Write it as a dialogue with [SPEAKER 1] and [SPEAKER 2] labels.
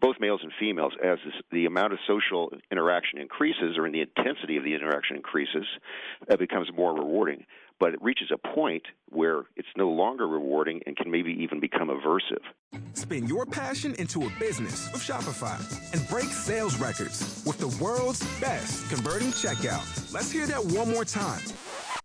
[SPEAKER 1] both males and females, as this, the amount of social interaction increases or in the intensity of the interaction increases, it becomes more rewarding. But it reaches a point where it's no longer rewarding and can maybe even become aversive.
[SPEAKER 2] Spin your passion into a business with Shopify and break sales records with the world's best converting checkout. Let's hear that one more time